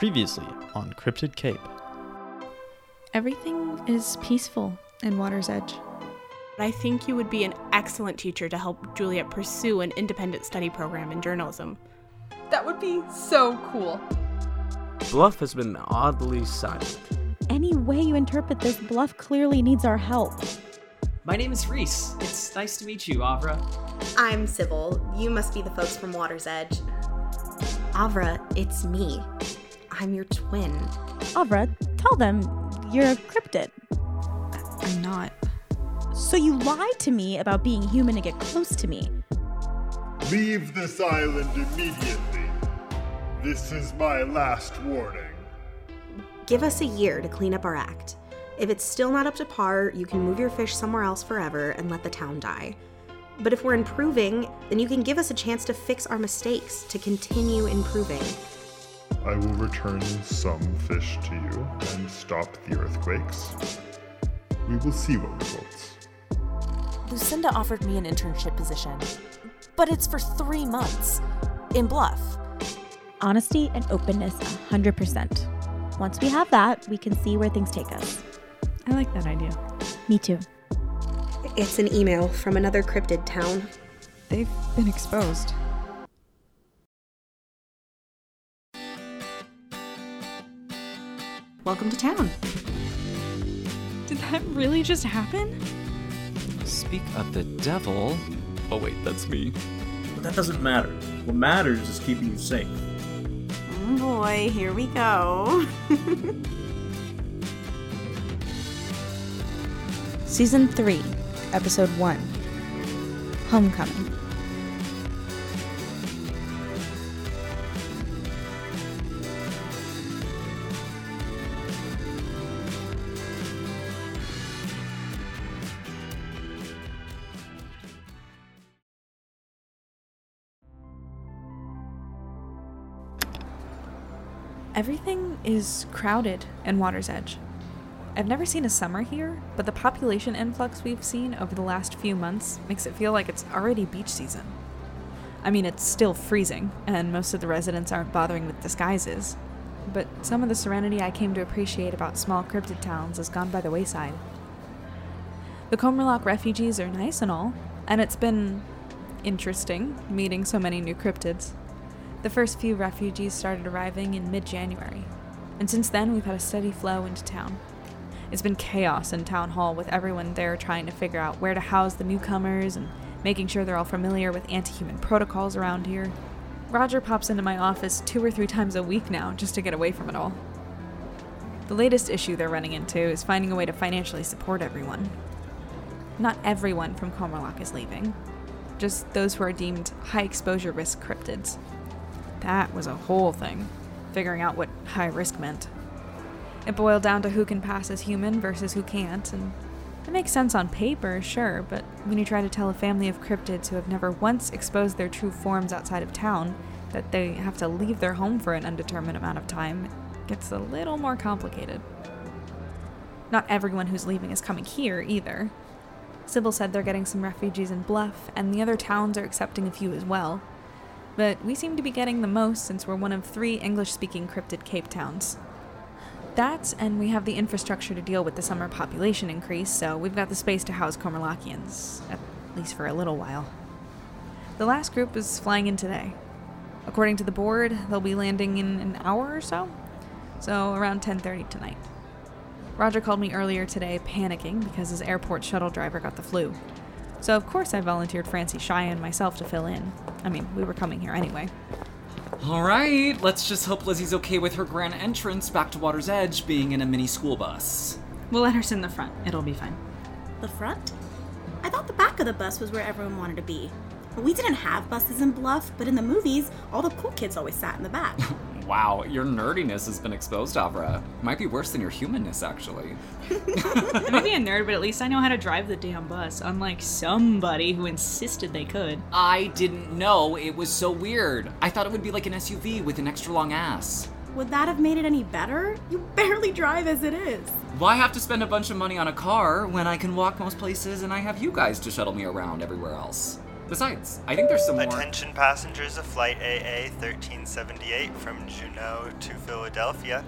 Previously on Cryptid Cape. Everything is peaceful in Water's Edge. I think you would be an excellent teacher to help Juliet pursue an independent study program in journalism. That would be so cool. Bluff has been oddly silent. Any way you interpret this, Bluff clearly needs our help. My name is Reese. It's nice to meet you, Avra. I'm Sybil. You must be the folks from Water's Edge. Avra, it's me. I'm your twin. Avra, tell them you're a cryptid. I'm not. So you lied to me about being human to get close to me. Leave this island immediately. This is my last warning. Give us a year to clean up our act. If it's still not up to par, you can move your fish somewhere else forever and let the town die. But if we're improving, then you can give us a chance to fix our mistakes, to continue improving. I will return some fish to you and stop the earthquakes. We will see what results. Lucinda offered me an internship position, but it's for three months in Bluff. Honesty and openness 100%. Once we have that, we can see where things take us. I like that idea. Me too. It's an email from another cryptid town. They've been exposed. Welcome to town. Did that really just happen? Speak of the devil. Oh, wait, that's me. But that doesn't matter. What matters is keeping you safe. Oh boy, here we go. Season 3, Episode 1 Homecoming. Everything is crowded in Water's Edge. I've never seen a summer here, but the population influx we've seen over the last few months makes it feel like it's already beach season. I mean, it's still freezing, and most of the residents aren't bothering with disguises, but some of the serenity I came to appreciate about small cryptid towns has gone by the wayside. The Comerlock refugees are nice and all, and it's been interesting meeting so many new cryptids. The first few refugees started arriving in mid January, and since then we've had a steady flow into town. It's been chaos in Town Hall with everyone there trying to figure out where to house the newcomers and making sure they're all familiar with anti human protocols around here. Roger pops into my office two or three times a week now just to get away from it all. The latest issue they're running into is finding a way to financially support everyone. Not everyone from Comerlock is leaving, just those who are deemed high exposure risk cryptids. That was a whole thing, figuring out what high risk meant. It boiled down to who can pass as human versus who can't, and it makes sense on paper, sure, but when you try to tell a family of cryptids who have never once exposed their true forms outside of town that they have to leave their home for an undetermined amount of time, it gets a little more complicated. Not everyone who's leaving is coming here either. Sybil said they're getting some refugees in Bluff, and the other towns are accepting a few as well but we seem to be getting the most since we're one of three English speaking cryptid Cape towns. That, and we have the infrastructure to deal with the summer population increase, so we've got the space to house Comerlockians, at least for a little while. The last group is flying in today. According to the board, they'll be landing in an hour or so, so around 10:30 tonight. Roger called me earlier today panicking because his airport shuttle driver got the flu. So of course I volunteered Francie Cheyenne myself to fill in. I mean, we were coming here anyway. All right, let's just hope Lizzie's okay with her grand entrance back to Water's Edge being in a mini school bus. We'll let her sit in the front. It'll be fine. The front? I thought the back of the bus was where everyone wanted to be. We didn't have buses in Bluff, but in the movies, all the cool kids always sat in the back. Wow, your nerdiness has been exposed, Avra. Might be worse than your humanness, actually. I may be a nerd, but at least I know how to drive the damn bus, unlike somebody who insisted they could. I didn't know it was so weird. I thought it would be like an SUV with an extra long ass. Would that have made it any better? You barely drive as it is. Why have to spend a bunch of money on a car when I can walk most places and I have you guys to shuttle me around everywhere else? Besides, I think there's some more. Attention passengers of Flight AA 1378 from Juneau to Philadelphia.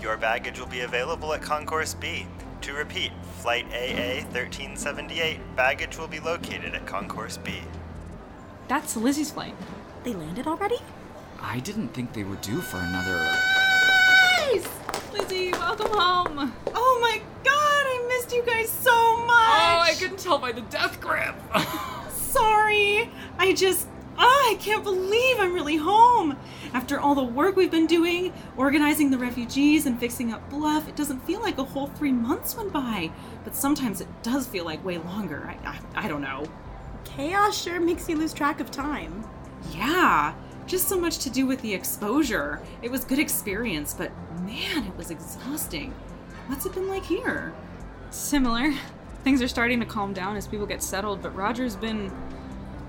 Your baggage will be available at Concourse B. To repeat, Flight AA 1378, baggage will be located at Concourse B. That's Lizzie's flight. They landed already? I didn't think they were due for another. Guys! Lizzie, welcome home! Oh my god, I missed you guys so much! Oh, I couldn't tell by the death grip! Sorry! I just. Ah, I can't believe I'm really home! After all the work we've been doing, organizing the refugees and fixing up Bluff, it doesn't feel like a whole three months went by. But sometimes it does feel like way longer. I, I, I don't know. Chaos sure makes you lose track of time. Yeah, just so much to do with the exposure. It was good experience, but man, it was exhausting. What's it been like here? Similar. Things are starting to calm down as people get settled, but Roger's been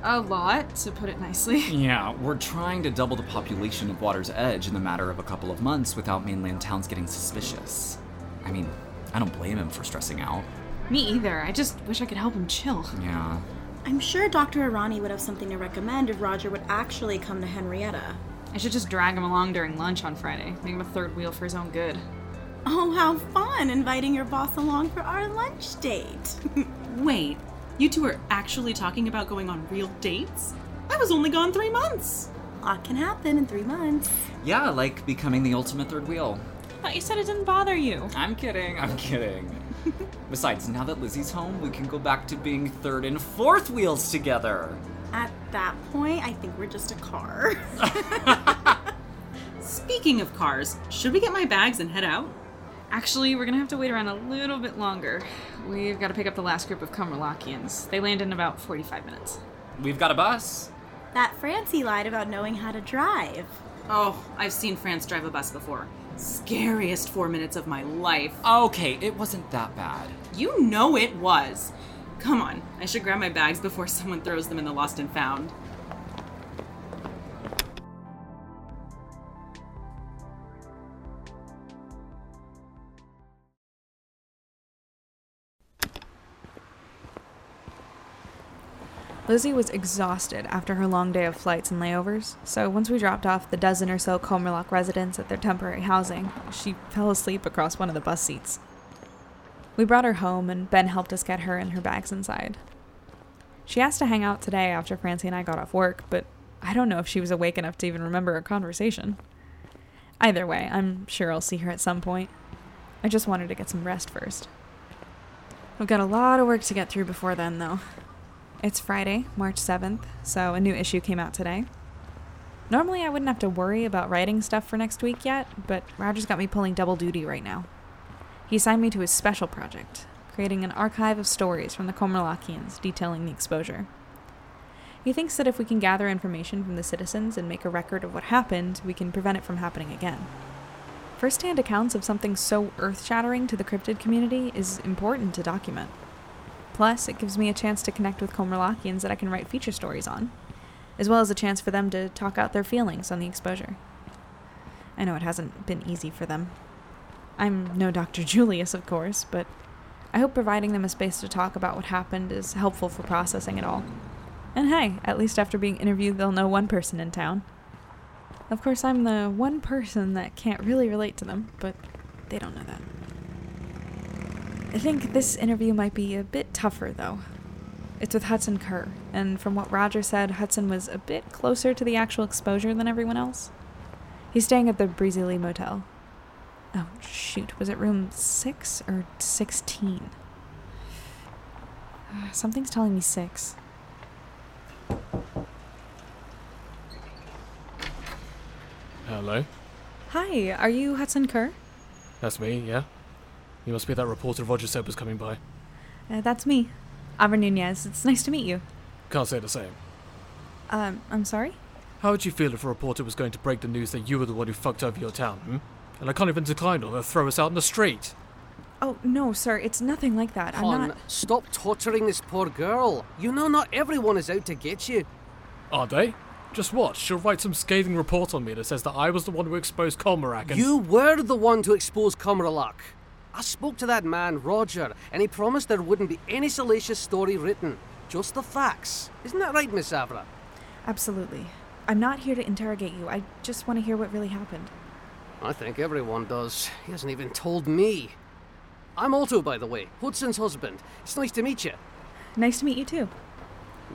a lot, to put it nicely. Yeah, we're trying to double the population of Water's Edge in the matter of a couple of months without mainland towns getting suspicious. I mean, I don't blame him for stressing out. Me either. I just wish I could help him chill. Yeah. I'm sure Dr. Irani would have something to recommend if Roger would actually come to Henrietta. I should just drag him along during lunch on Friday, make him a third wheel for his own good. Oh, how fun inviting your boss along for our lunch date. Wait, you two are actually talking about going on real dates? I was only gone three months. A lot can happen in three months. Yeah, like becoming the ultimate third wheel. I thought you said it didn't bother you. I'm kidding, I'm kidding. Besides, now that Lizzie's home, we can go back to being third and fourth wheels together. At that point, I think we're just a car. Speaking of cars, should we get my bags and head out? Actually, we're gonna have to wait around a little bit longer. We've got to pick up the last group of Cumberlockians. They land in about 45 minutes. We've got a bus. That Francie lied about knowing how to drive. Oh, I've seen France drive a bus before. Scariest four minutes of my life. Okay, it wasn't that bad. You know it was. Come on, I should grab my bags before someone throws them in the lost and found. Lizzie was exhausted after her long day of flights and layovers, so once we dropped off the dozen or so Comerlock residents at their temporary housing, she fell asleep across one of the bus seats. We brought her home, and Ben helped us get her and her bags inside. She asked to hang out today after Francie and I got off work, but I don't know if she was awake enough to even remember our conversation. Either way, I'm sure I'll see her at some point. I just wanted to get some rest first. We've got a lot of work to get through before then, though. It's Friday, March 7th, so a new issue came out today. Normally, I wouldn't have to worry about writing stuff for next week yet, but Roger's got me pulling double duty right now. He assigned me to his special project, creating an archive of stories from the Comerlockians detailing the exposure. He thinks that if we can gather information from the citizens and make a record of what happened, we can prevent it from happening again. First hand accounts of something so earth shattering to the cryptid community is important to document. Plus, it gives me a chance to connect with Comerlockians that I can write feature stories on, as well as a chance for them to talk out their feelings on the exposure. I know it hasn't been easy for them. I'm no Dr. Julius, of course, but I hope providing them a space to talk about what happened is helpful for processing it all. And hey, at least after being interviewed, they'll know one person in town. Of course, I'm the one person that can't really relate to them, but they don't know that. I think this interview might be a bit tougher, though. It's with Hudson Kerr, and from what Roger said, Hudson was a bit closer to the actual exposure than everyone else. He's staying at the Breezy Lee Motel. Oh, shoot. Was it room 6 or 16? Uh, something's telling me 6. Hello? Hi, are you Hudson Kerr? That's me, yeah? You must be that reporter Roger said was coming by. Uh, that's me. Avra Nunez. It's nice to meet you. Can't say the same. Um, I'm sorry? How would you feel if a reporter was going to break the news that you were the one who fucked over your town, hmm? And I can't even decline or they'll throw us out in the street. Oh, no, sir. It's nothing like that. I'm Hon, not. stop torturing this poor girl. You know not everyone is out to get you. Are they? Just watch. She'll write some scathing report on me that says that I was the one who exposed Colmarac and. You were the one to expose Cumralak. I spoke to that man, Roger, and he promised there wouldn't be any salacious story written. Just the facts. Isn't that right, Miss Avra? Absolutely. I'm not here to interrogate you. I just want to hear what really happened. I think everyone does. He hasn't even told me. I'm Otto, by the way, Hudson's husband. It's nice to meet you. Nice to meet you too.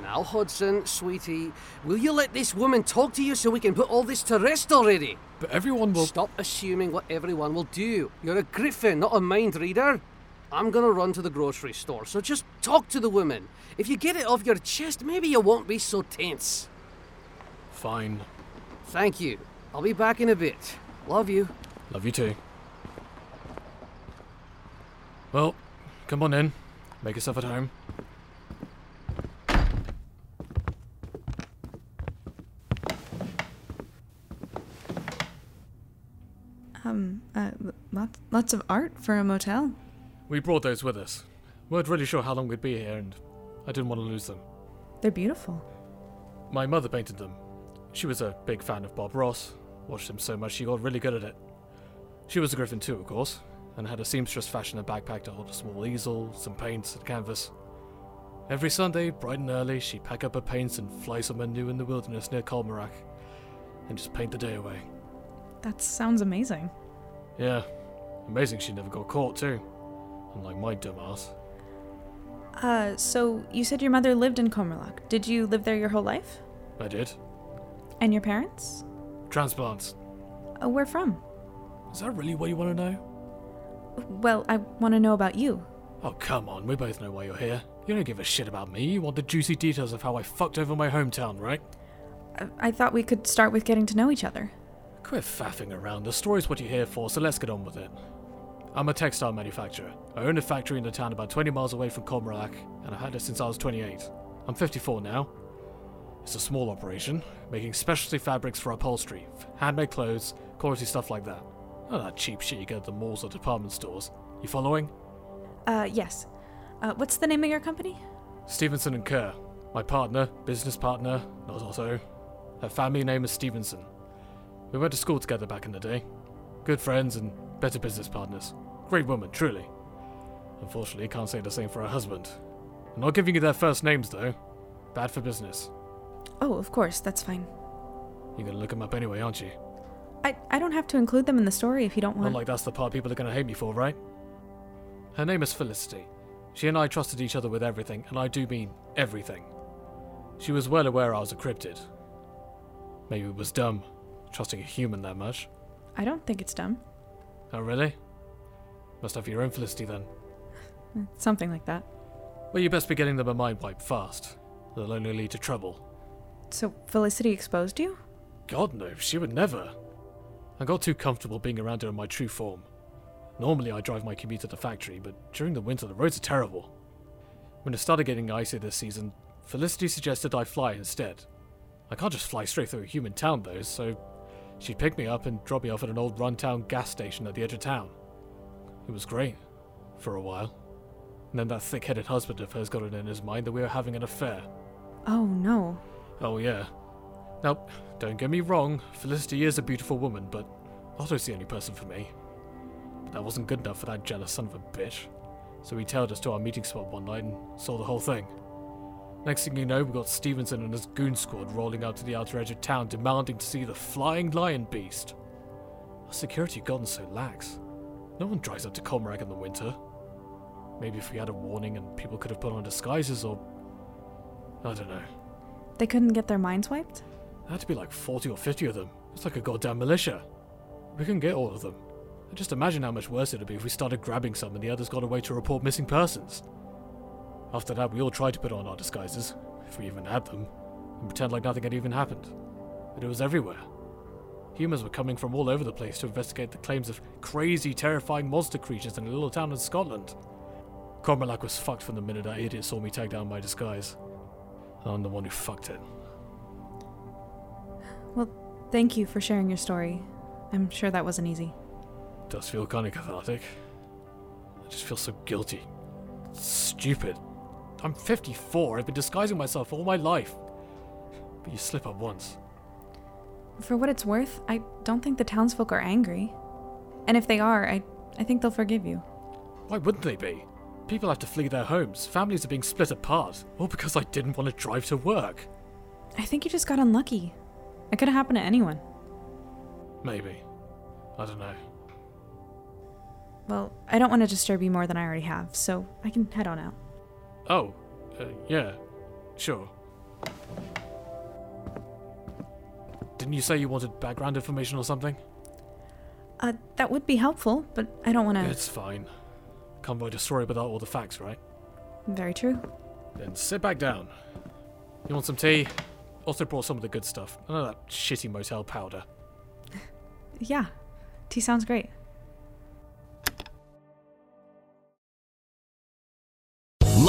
Now, Hudson, sweetie, will you let this woman talk to you so we can put all this to rest already? But everyone will. Stop assuming what everyone will do. You're a griffin, not a mind reader. I'm gonna run to the grocery store, so just talk to the woman. If you get it off your chest, maybe you won't be so tense. Fine. Thank you. I'll be back in a bit. Love you. Love you too. Well, come on in. Make yourself at home. Um, uh, lots, lots of art for a motel. We brought those with us. Weren't really sure how long we'd be here, and I didn't want to lose them. They're beautiful. My mother painted them. She was a big fan of Bob Ross. Watched him so much she got really good at it. She was a griffin too, of course, and had a seamstress fashion a backpack to hold a small easel, some paints, and canvas. Every Sunday, bright and early, she'd pack up her paints and fly somewhere new in the wilderness near Colmarac, and just paint the day away. That sounds amazing. Yeah, amazing she never got caught too, unlike my dumbass. Uh, so you said your mother lived in Comerlock. Did you live there your whole life? I did. And your parents? Transplants. Uh, where from? Is that really what you want to know? Well, I want to know about you. Oh, come on, we both know why you're here. You don't give a shit about me. You want the juicy details of how I fucked over my hometown, right? I, I thought we could start with getting to know each other. Quit faffing around. The story's what you're here for, so let's get on with it. I'm a textile manufacturer. I own a factory in the town about 20 miles away from Comralac, and I've had it since I was 28. I'm 54 now. It's a small operation, making specialty fabrics for upholstery, handmade clothes, quality stuff like that. Not that cheap shit you get at the malls or department stores. You following? Uh, yes. Uh, what's the name of your company? Stevenson and Kerr. My partner, business partner, not Otto. Her family name is Stevenson. We went to school together back in the day. Good friends and better business partners. Great woman, truly. Unfortunately, can't say the same for her husband. I'm not giving you their first names, though. Bad for business. Oh, of course, that's fine. You're gonna look them up anyway, aren't you? I, I don't have to include them in the story if you don't want. Not like that's the part people are gonna hate me for, right? Her name is Felicity. She and I trusted each other with everything, and I do mean everything. She was well aware I was a cryptid. Maybe it was dumb, trusting a human that much. I don't think it's dumb. Oh, really? Must have your own Felicity then. Something like that. Well, you best be getting them a mind wipe fast. They'll only lead to trouble. So, Felicity exposed you? God no, she would never. I got too comfortable being around her in my true form. Normally I drive my commute to the factory, but during the winter the roads are terrible. When it started getting icy this season, Felicity suggested I fly instead. I can't just fly straight through a human town though, so she'd pick me up and drop me off at an old rundown gas station at the edge of town. It was great. For a while. And then that thick headed husband of hers got it in his mind that we were having an affair. Oh, no. Oh, yeah. Now, don't get me wrong, Felicity is a beautiful woman, but Otto's the only person for me. But that wasn't good enough for that jealous son of a bitch. So he tailed us to our meeting spot one night and saw the whole thing. Next thing you know, we got Stevenson and his goon squad rolling out to the outer edge of town demanding to see the flying lion beast. Our security gotten so lax. No one drives up to Comrag in the winter. Maybe if we had a warning and people could have put on disguises or. I don't know. They couldn't get their minds wiped? There had to be like 40 or 50 of them. It's like a goddamn militia. We can get all of them. And just imagine how much worse it'd be if we started grabbing some and the others got away to report missing persons. After that, we all tried to put on our disguises, if we even had them, and pretend like nothing had even happened. But it was everywhere. Humans were coming from all over the place to investigate the claims of crazy, terrifying monster creatures in a little town in Scotland. Cormalac was fucked from the minute that idiot saw me take down my disguise. I'm the one who fucked it. Well, thank you for sharing your story. I'm sure that wasn't easy. It does feel kind of cathartic. I just feel so guilty. Stupid. I'm 54. I've been disguising myself all my life. But you slip up once. For what it's worth, I don't think the townsfolk are angry. And if they are, I, I think they'll forgive you. Why wouldn't they be? People have to flee their homes. Families are being split apart. All because I didn't want to drive to work. I think you just got unlucky. It could have happened to anyone. Maybe. I don't know. Well, I don't want to disturb you more than I already have, so I can head on out. Oh, uh, yeah. Sure. Didn't you say you wanted background information or something? Uh, that would be helpful, but I don't want to. It's fine. Can't write a story without all the facts, right? Very true. Then sit back down. You want some tea? Also brought some of the good stuff. None of that shitty motel powder. Yeah, tea sounds great.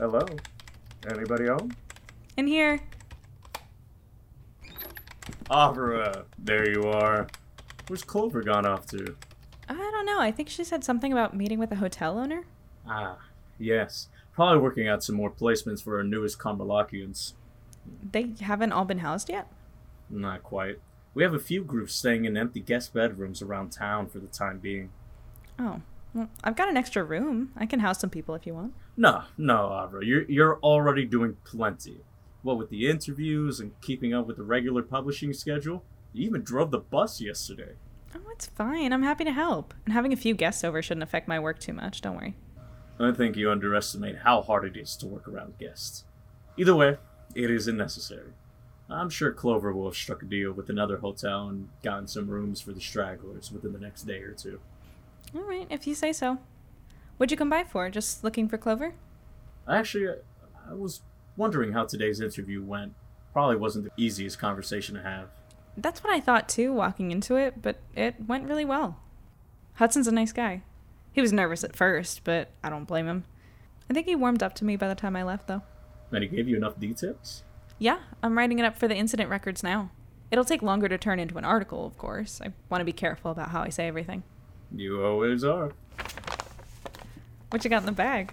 Hello? Anybody home? In here. Avra, there you are. Where's Clover gone off to? I don't know. I think she said something about meeting with a hotel owner. Ah, yes. Probably working out some more placements for our newest Carmelakians. They haven't all been housed yet? Not quite. We have a few groups staying in empty guest bedrooms around town for the time being. Oh. Well, I've got an extra room. I can house some people if you want. No, no, Avra. You're, you're already doing plenty. What with the interviews and keeping up with the regular publishing schedule? You even drove the bus yesterday. Oh, it's fine. I'm happy to help. And having a few guests over shouldn't affect my work too much. Don't worry. I think you underestimate how hard it is to work around guests. Either way, it isn't necessary. I'm sure Clover will have struck a deal with another hotel and gotten some rooms for the stragglers within the next day or two. All right, if you say so. What'd you come by for? Just looking for Clover? Actually, I was wondering how today's interview went. Probably wasn't the easiest conversation to have. That's what I thought too, walking into it, but it went really well. Hudson's a nice guy. He was nervous at first, but I don't blame him. I think he warmed up to me by the time I left, though. And he gave you enough details? Yeah, I'm writing it up for the incident records now. It'll take longer to turn into an article, of course. I want to be careful about how I say everything. You always are. What you got in the bag?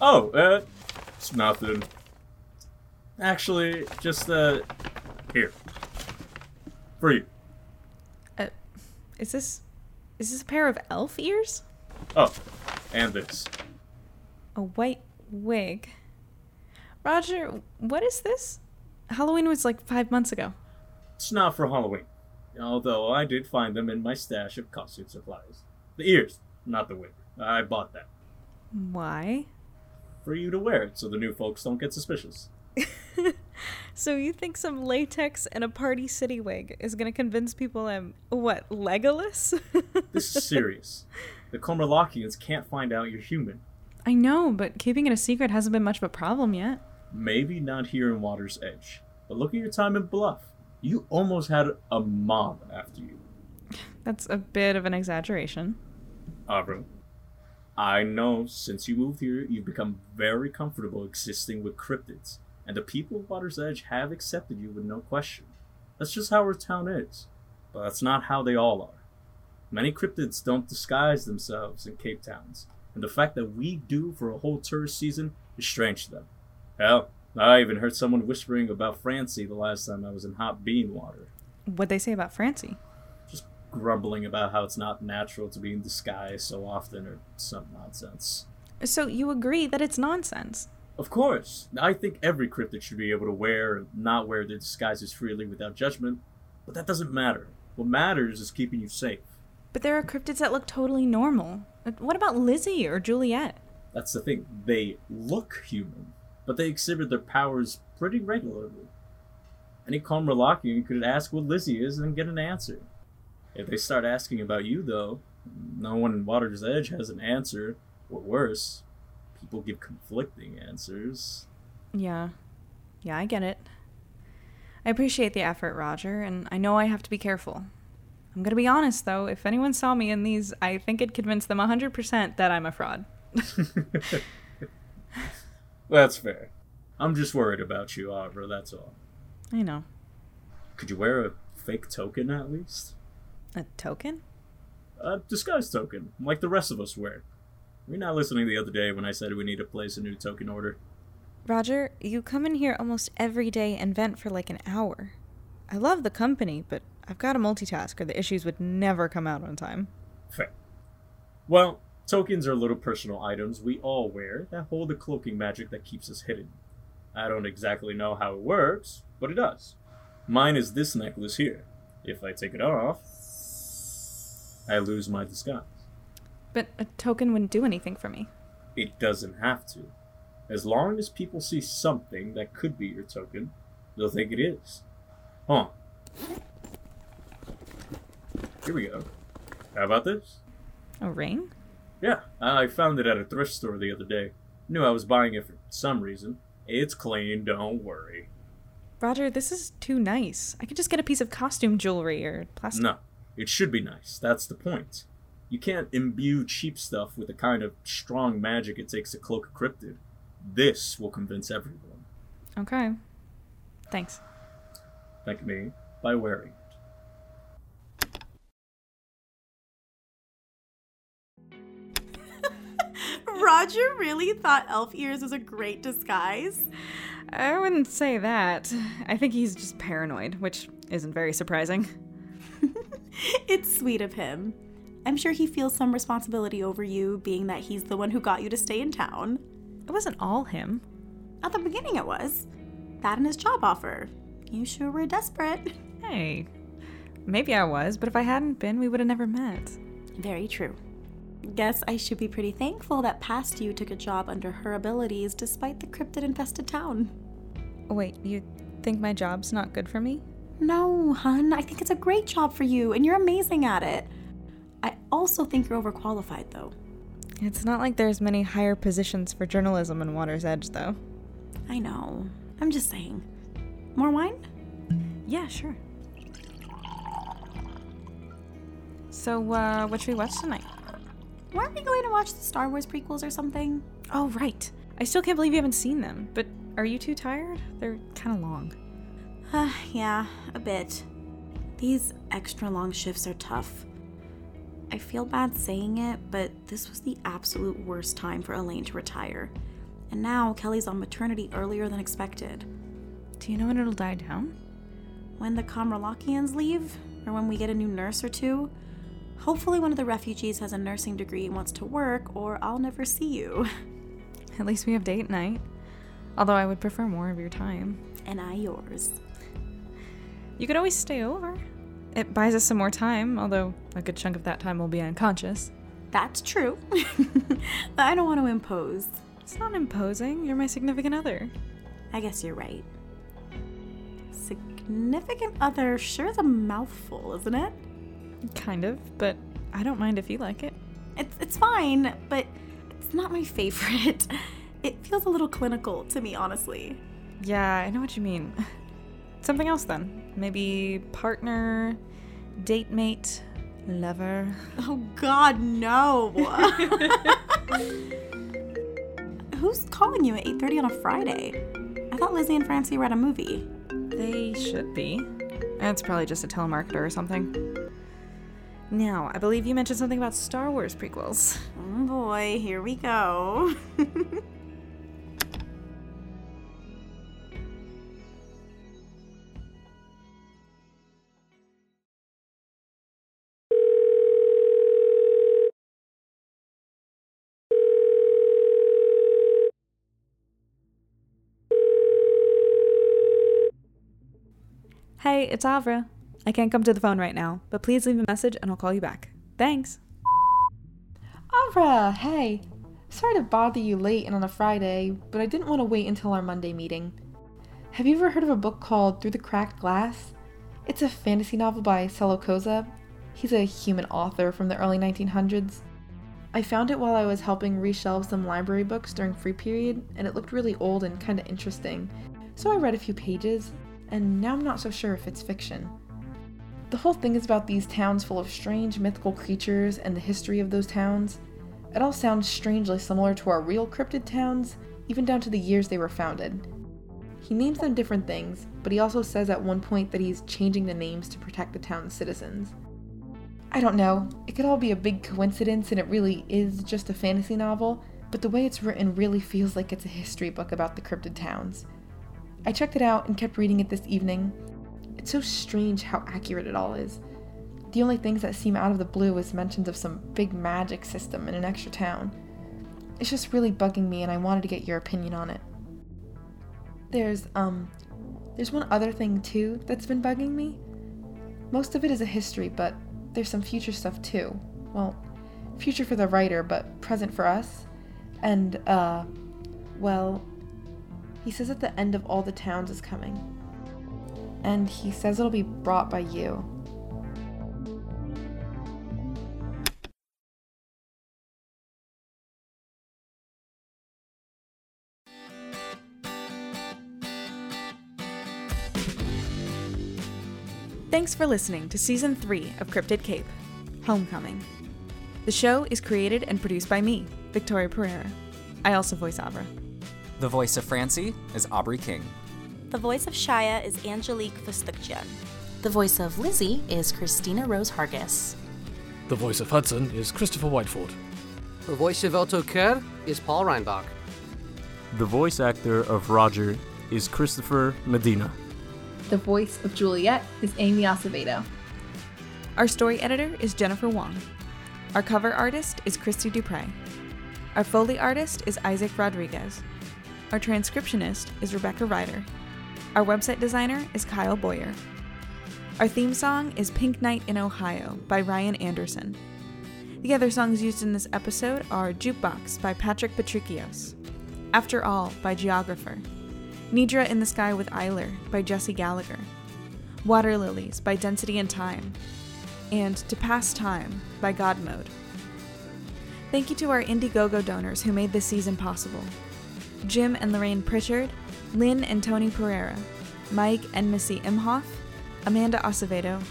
Oh, uh, it's nothing. Actually, just, uh, here. For you. Uh, is this. Is this a pair of elf ears? Oh, and this. A white wig. Roger, what is this? Halloween was like five months ago. It's not for Halloween. Although I did find them in my stash of costume supplies. The ears, not the wig. I bought that. Why? For you to wear it so the new folks don't get suspicious. So you think some latex and a Party City wig is gonna convince people I'm what Legolas? This is serious. the Comerlachians can't find out you're human. I know, but keeping it a secret hasn't been much of a problem yet. Maybe not here in Water's Edge, but look at your time in Bluff. You almost had a mob after you. That's a bit of an exaggeration. Avra, I know since you moved here, you've become very comfortable existing with cryptids, and the people of Water's Edge have accepted you with no question. That's just how our town is. But that's not how they all are. Many cryptids don't disguise themselves in Cape Towns, and the fact that we do for a whole tourist season is strange to them. Hell, I even heard someone whispering about Francie the last time I was in hot bean water. What'd they say about Francie? Grumbling about how it's not natural to be in disguise so often or some nonsense. So you agree that it's nonsense? Of course. I think every cryptid should be able to wear or not wear their disguises freely without judgment, but that doesn't matter. What matters is keeping you safe. But there are cryptids that look totally normal. What about Lizzie or Juliet? That's the thing. They look human, but they exhibit their powers pretty regularly. Any Comralachian could ask what Lizzie is and get an answer. If they start asking about you, though, no one in Water's Edge has an answer, or worse, people give conflicting answers. Yeah. Yeah, I get it. I appreciate the effort, Roger, and I know I have to be careful. I'm gonna be honest though, if anyone saw me in these, I think it'd convince them 100% that I'm a fraud. That's fair. I'm just worried about you, Avra, that's all. I know. Could you wear a fake token at least? A token? A disguise token, like the rest of us wear. Were you not listening the other day when I said we need to place a new token order? Roger, you come in here almost every day and vent for like an hour. I love the company, but I've got a multitask or the issues would never come out on time. Fair. Well, tokens are little personal items we all wear that hold the cloaking magic that keeps us hidden. I don't exactly know how it works, but it does. Mine is this necklace here. If I take it off, I lose my disguise. But a token wouldn't do anything for me. It doesn't have to. As long as people see something that could be your token, they'll think it is. Huh. Here we go. How about this? A ring? Yeah, I found it at a thrift store the other day. Knew I was buying it for some reason. It's clean, don't worry. Roger, this is too nice. I could just get a piece of costume jewelry or plastic. No, it should be nice. That's the point. You can't imbue cheap stuff with the kind of strong magic it takes to cloak a cryptid. This will convince everyone. Okay. Thanks. Thank me by wearing it. Roger really thought elf ears was a great disguise. I wouldn't say that. I think he's just paranoid, which isn't very surprising. it's sweet of him. I'm sure he feels some responsibility over you, being that he's the one who got you to stay in town. It wasn't all him. At the beginning, it was. That and his job offer. You sure were desperate. Hey, maybe I was, but if I hadn't been, we would have never met. Very true. Guess I should be pretty thankful that past you took a job under her abilities despite the cryptid infested town. Wait, you think my job's not good for me? No, hun. I think it's a great job for you, and you're amazing at it. I also think you're overqualified, though. It's not like there's many higher positions for journalism in Water's Edge, though. I know. I'm just saying. More wine? Yeah, sure. So, uh, what should we watch tonight? Weren't we going to watch the Star Wars prequels or something? Oh, right. I still can't believe you haven't seen them, but are you too tired? They're kind of long. Uh, yeah, a bit. These extra long shifts are tough. I feel bad saying it, but this was the absolute worst time for Elaine to retire. And now Kelly's on maternity earlier than expected. Do you know when it'll die down? When the Comralachians leave, or when we get a new nurse or two. Hopefully, one of the refugees has a nursing degree and wants to work, or I'll never see you. At least we have date night. Although I would prefer more of your time. And I yours. You could always stay over. It buys us some more time, although a good chunk of that time will be unconscious. That's true. but I don't want to impose. It's not imposing. You're my significant other. I guess you're right. Significant other sure is a mouthful, isn't it? Kind of, but I don't mind if you like it. It's it's fine, but it's not my favorite. It feels a little clinical to me, honestly. Yeah, I know what you mean. Something else then. Maybe partner, date mate, lover. Oh god, no. Who's calling you at 8:30 on a Friday? I thought Lizzie and Francie were at a movie. They should be. It's probably just a telemarketer or something. Now, I believe you mentioned something about Star Wars prequels. Oh boy, here we go. It's Avra. I can't come to the phone right now, but please leave a message and I'll call you back. Thanks. Avra, hey. Sorry to bother you late and on a Friday, but I didn't want to wait until our Monday meeting. Have you ever heard of a book called Through the Cracked Glass? It's a fantasy novel by Koza. He's a human author from the early 1900s. I found it while I was helping reshelve some library books during free period, and it looked really old and kind of interesting. So I read a few pages, and now I'm not so sure if it's fiction. The whole thing is about these towns full of strange mythical creatures and the history of those towns. It all sounds strangely similar to our real cryptid towns, even down to the years they were founded. He names them different things, but he also says at one point that he's changing the names to protect the town's citizens. I don't know, it could all be a big coincidence and it really is just a fantasy novel, but the way it's written really feels like it's a history book about the cryptid towns. I checked it out and kept reading it this evening. It's so strange how accurate it all is. The only things that seem out of the blue is mentions of some big magic system in an extra town. It's just really bugging me and I wanted to get your opinion on it. There's, um, there's one other thing too that's been bugging me. Most of it is a history, but there's some future stuff too. Well, future for the writer, but present for us. And, uh, well, he says that the end of all the towns is coming. And he says it'll be brought by you. Thanks for listening to Season 3 of Cryptid Cape Homecoming. The show is created and produced by me, Victoria Pereira. I also voice Avra. The voice of Francie is Aubrey King. The voice of Shia is Angelique Vestukjian. The voice of Lizzie is Christina Rose Hargis. The voice of Hudson is Christopher Whiteford. The voice of Otto Kerr is Paul Reinbach. The voice actor of Roger is Christopher Medina. The voice of Juliet is Amy Acevedo. Our story editor is Jennifer Wong. Our cover artist is Christy Dupre. Our Foley artist is Isaac Rodriguez. Our transcriptionist is Rebecca Ryder. Our website designer is Kyle Boyer. Our theme song is Pink Night in Ohio by Ryan Anderson. The other songs used in this episode are Jukebox by Patrick Patrikios, After All by Geographer, Nidra in the Sky with Ayla by Jesse Gallagher, Water Lilies by Density and Time, and To Pass Time by God Mode. Thank you to our Indiegogo donors who made this season possible Jim and Lorraine Pritchard, Lynn and Tony Pereira, Mike and Missy Imhoff, Amanda Acevedo,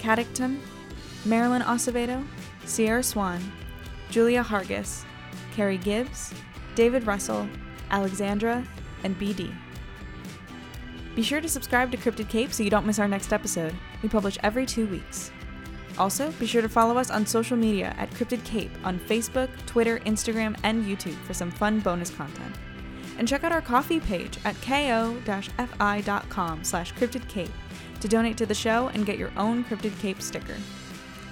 Caddington, Marilyn Acevedo, Sierra Swan, Julia Hargis, Carrie Gibbs, David Russell, Alexandra, and BD. Be sure to subscribe to Cryptid Cape so you don't miss our next episode. We publish every two weeks. Also, be sure to follow us on social media at Cryptid Cape on Facebook, Twitter, Instagram, and YouTube for some fun bonus content. And check out our Ko-fi page at ko-fi.com slash cryptidcape to donate to the show and get your own Cryptid Cape sticker.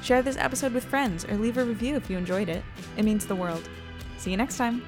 Share this episode with friends or leave a review if you enjoyed it. It means the world. See you next time.